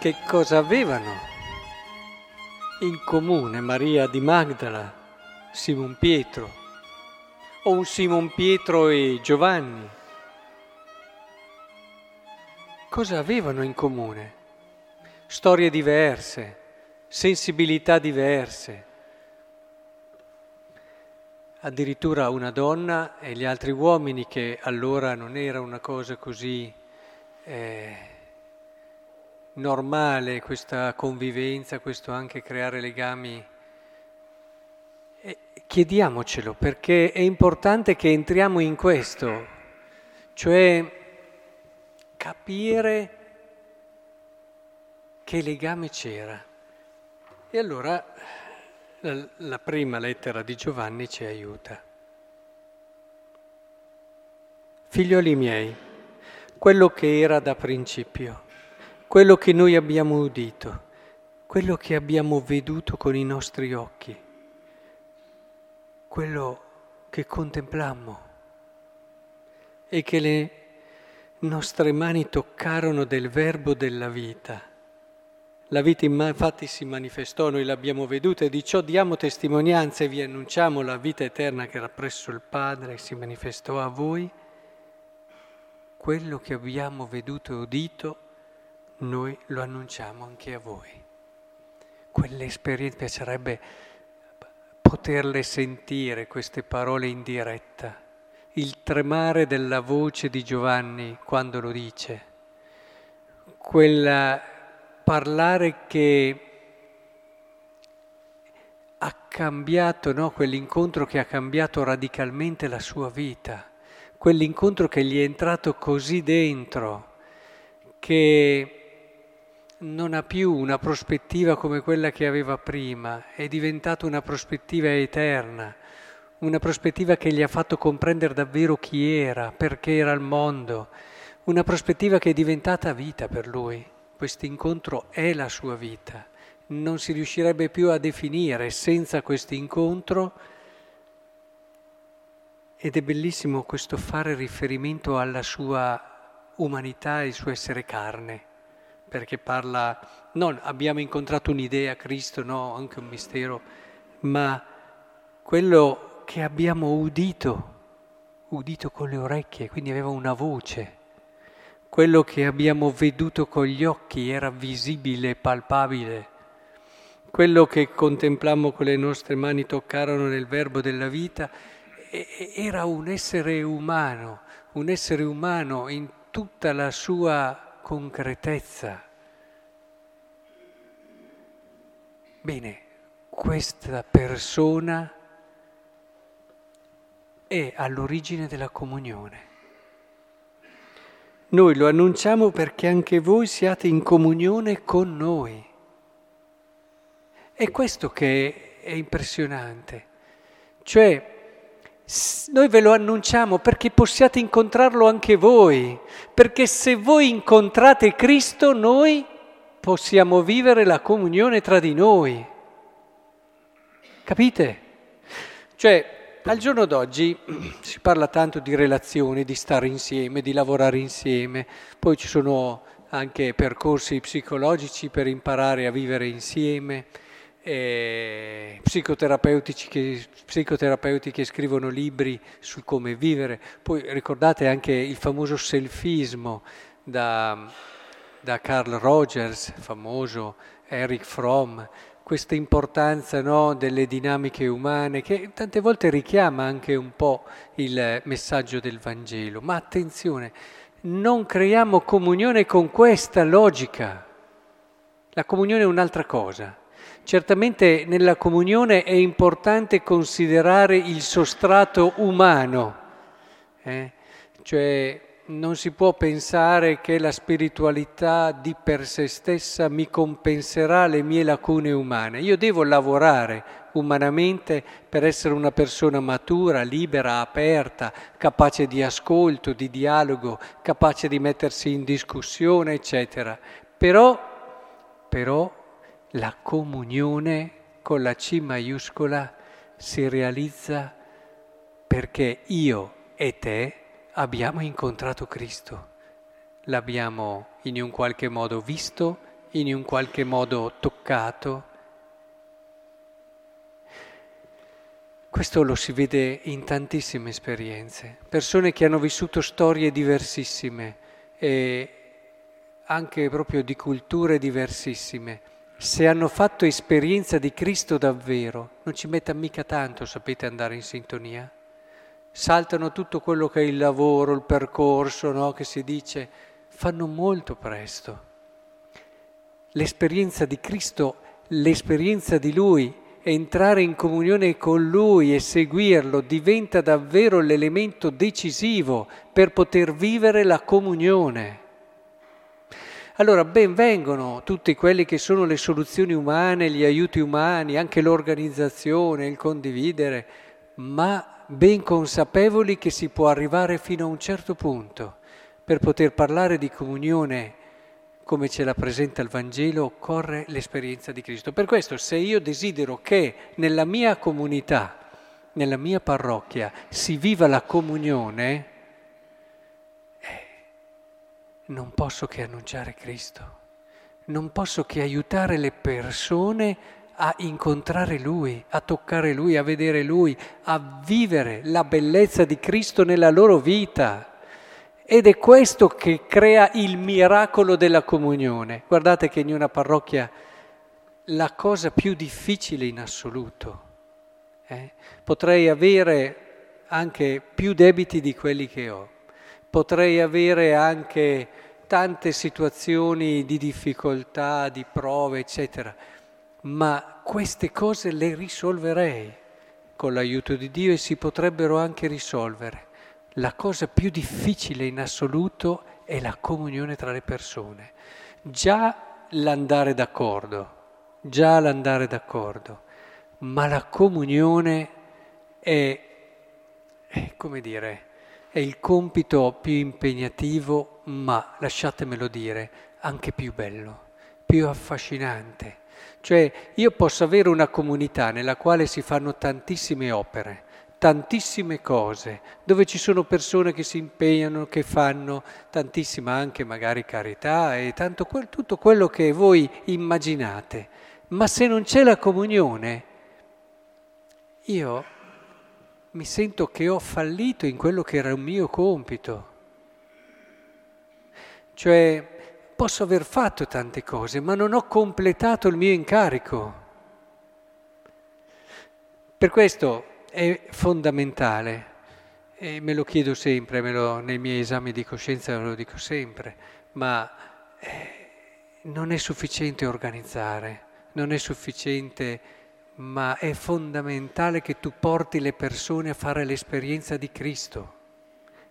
che cosa avevano in comune Maria di Magdala, Simon Pietro, o un Simon Pietro e Giovanni? Cosa avevano in comune? Storie diverse, sensibilità diverse. Addirittura una donna e gli altri uomini che allora non era una cosa così eh, normale questa convivenza, questo anche creare legami. Chiediamocelo perché è importante che entriamo in questo, cioè capire che legame c'era. E allora la prima lettera di Giovanni ci aiuta. Figlioli miei, quello che era da principio quello che noi abbiamo udito, quello che abbiamo veduto con i nostri occhi, quello che contemplammo e che le nostre mani toccarono del verbo della vita. La vita infatti si manifestò, noi l'abbiamo veduta e di ciò diamo testimonianza e vi annunciamo la vita eterna che era presso il Padre e si manifestò a voi. Quello che abbiamo veduto e udito noi lo annunciamo anche a voi. Quelle esperienze piacerebbe poterle sentire, queste parole in diretta, il tremare della voce di Giovanni quando lo dice, quel parlare che ha cambiato, no? quell'incontro che ha cambiato radicalmente la sua vita, quell'incontro che gli è entrato così dentro che non ha più una prospettiva come quella che aveva prima, è diventata una prospettiva eterna, una prospettiva che gli ha fatto comprendere davvero chi era, perché era il mondo, una prospettiva che è diventata vita per lui. Questo incontro è la sua vita, non si riuscirebbe più a definire senza questo incontro. Ed è bellissimo questo fare riferimento alla sua umanità e il suo essere carne perché parla, non abbiamo incontrato un'idea, Cristo, no, anche un mistero, ma quello che abbiamo udito, udito con le orecchie, quindi aveva una voce, quello che abbiamo veduto con gli occhi era visibile, palpabile, quello che contemplammo con le nostre mani toccarono nel verbo della vita, era un essere umano, un essere umano in tutta la sua concretezza. Bene, questa persona è all'origine della comunione. Noi lo annunciamo perché anche voi siate in comunione con noi. È questo che è impressionante. Cioè, noi ve lo annunciamo perché possiate incontrarlo anche voi, perché se voi incontrate Cristo noi possiamo vivere la comunione tra di noi. Capite? Cioè, al giorno d'oggi si parla tanto di relazioni, di stare insieme, di lavorare insieme, poi ci sono anche percorsi psicologici per imparare a vivere insieme eh, psicoterapeutici che, psicoterapeuti che scrivono libri su come vivere. Poi ricordate anche il famoso selfismo da, da Carl Rogers, famoso Eric Fromm, questa importanza no, delle dinamiche umane che tante volte richiama anche un po' il messaggio del Vangelo. Ma attenzione, non creiamo comunione con questa logica. La comunione è un'altra cosa. Certamente nella comunione è importante considerare il sostrato umano, eh? cioè non si può pensare che la spiritualità di per sé stessa mi compenserà le mie lacune umane. Io devo lavorare umanamente per essere una persona matura, libera, aperta, capace di ascolto, di dialogo, capace di mettersi in discussione, eccetera. Però, però la comunione con la C maiuscola si realizza perché io e te abbiamo incontrato Cristo, l'abbiamo in un qualche modo visto, in un qualche modo toccato. Questo lo si vede in tantissime esperienze, persone che hanno vissuto storie diversissime e anche proprio di culture diversissime. Se hanno fatto esperienza di Cristo davvero, non ci metta mica tanto, sapete, andare in sintonia. Saltano tutto quello che è il lavoro, il percorso, no? che si dice, fanno molto presto. L'esperienza di Cristo, l'esperienza di Lui, entrare in comunione con Lui e seguirlo diventa davvero l'elemento decisivo per poter vivere la comunione. Allora ben vengono tutti quelli che sono le soluzioni umane, gli aiuti umani, anche l'organizzazione, il condividere, ma ben consapevoli che si può arrivare fino a un certo punto. Per poter parlare di comunione come ce la presenta il Vangelo, occorre l'esperienza di Cristo. Per questo, se io desidero che nella mia comunità, nella mia parrocchia, si viva la comunione, eh, non posso che annunciare Cristo, non posso che aiutare le persone a incontrare Lui, a toccare Lui, a vedere Lui, a vivere la bellezza di Cristo nella loro vita. Ed è questo che crea il miracolo della comunione. Guardate che in una parrocchia la cosa più difficile in assoluto, eh? potrei avere anche più debiti di quelli che ho, potrei avere anche tante situazioni di difficoltà, di prove, eccetera, ma queste cose le risolverei con l'aiuto di Dio e si potrebbero anche risolvere la cosa più difficile in assoluto è la comunione tra le persone. Già l'andare d'accordo, già l'andare d'accordo, ma la comunione è, è, come dire, è il compito più impegnativo, ma lasciatemelo dire, anche più bello, più affascinante. Cioè io posso avere una comunità nella quale si fanno tantissime opere, tantissime cose, dove ci sono persone che si impegnano, che fanno tantissima anche magari carità e tanto quel, tutto quello che voi immaginate. Ma se non c'è la comunione, io mi sento che ho fallito in quello che era un mio compito. Cioè, posso aver fatto tante cose, ma non ho completato il mio incarico. Per questo è fondamentale e me lo chiedo sempre, lo, nei miei esami di coscienza lo dico sempre, ma eh, non è sufficiente organizzare, non è sufficiente, ma è fondamentale che tu porti le persone a fare l'esperienza di Cristo,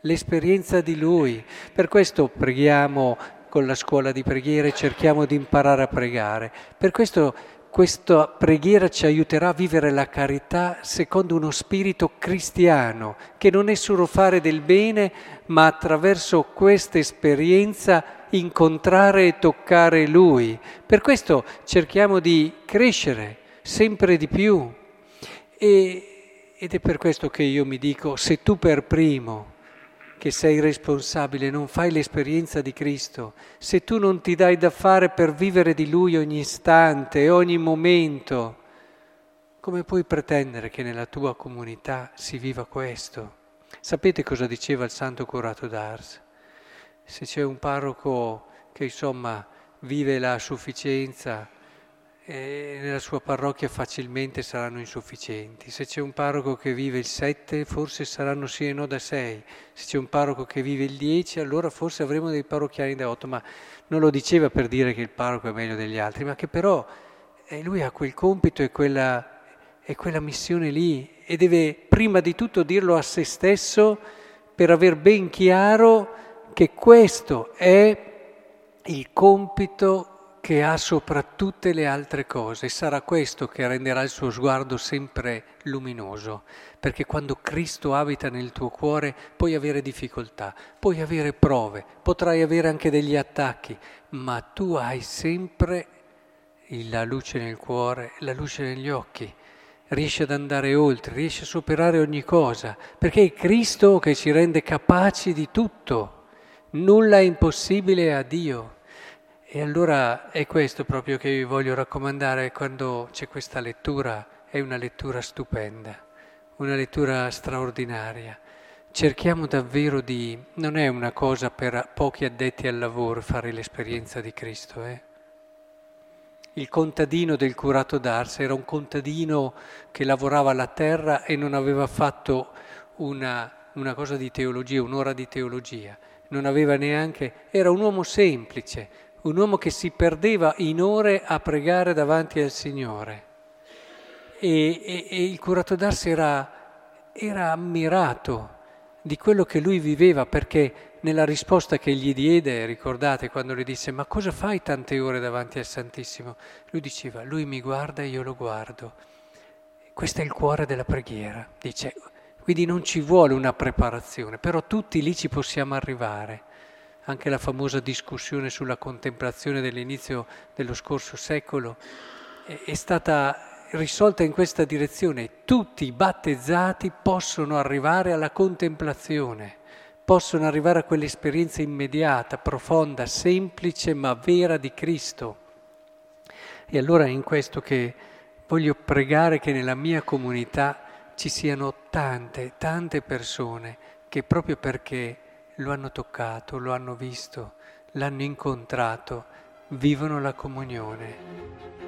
l'esperienza di Lui. Per questo preghiamo con la scuola di preghiere, cerchiamo di imparare a pregare. Per questo questa preghiera ci aiuterà a vivere la carità secondo uno spirito cristiano, che non è solo fare del bene, ma attraverso questa esperienza incontrare e toccare Lui. Per questo cerchiamo di crescere sempre di più. E, ed è per questo che io mi dico, se tu per primo che sei responsabile, non fai l'esperienza di Cristo, se tu non ti dai da fare per vivere di Lui ogni istante ogni momento, come puoi pretendere che nella tua comunità si viva questo? Sapete cosa diceva il santo curato d'Ars? Se c'è un parroco che insomma vive la sufficienza, e nella sua parrocchia facilmente saranno insufficienti. Se c'è un parroco che vive il 7, forse saranno sì e no da 6. Se c'è un parroco che vive il 10, allora forse avremo dei parrocchiani da 8. Ma non lo diceva per dire che il parroco è meglio degli altri, ma che però eh, lui ha quel compito e quella, e quella missione lì e deve prima di tutto dirlo a se stesso per aver ben chiaro che questo è il compito che ha sopra tutte le altre cose. Sarà questo che renderà il suo sguardo sempre luminoso, perché quando Cristo abita nel tuo cuore puoi avere difficoltà, puoi avere prove, potrai avere anche degli attacchi, ma tu hai sempre la luce nel cuore, la luce negli occhi. Riesci ad andare oltre, riesci a superare ogni cosa, perché è Cristo che ci rende capaci di tutto. Nulla è impossibile a Dio. E allora è questo proprio che vi voglio raccomandare quando c'è questa lettura, è una lettura stupenda, una lettura straordinaria. Cerchiamo davvero di... non è una cosa per pochi addetti al lavoro fare l'esperienza di Cristo, eh? Il contadino del curato d'Ars era un contadino che lavorava la terra e non aveva fatto una, una cosa di teologia, un'ora di teologia. Non aveva neanche... era un uomo semplice, un uomo che si perdeva in ore a pregare davanti al Signore. E, e, e il curato d'Ars era, era ammirato di quello che lui viveva perché nella risposta che gli diede, ricordate quando gli disse ma cosa fai tante ore davanti al Santissimo? Lui diceva, lui mi guarda e io lo guardo. Questo è il cuore della preghiera, dice. Quindi non ci vuole una preparazione, però tutti lì ci possiamo arrivare. Anche la famosa discussione sulla contemplazione dell'inizio dello scorso secolo è stata risolta in questa direzione. Tutti i battezzati possono arrivare alla contemplazione possono arrivare a quell'esperienza immediata, profonda, semplice ma vera di Cristo. E allora è in questo che voglio pregare che nella mia comunità ci siano tante, tante persone che proprio perché lo hanno toccato, lo hanno visto, l'hanno incontrato, vivono la comunione.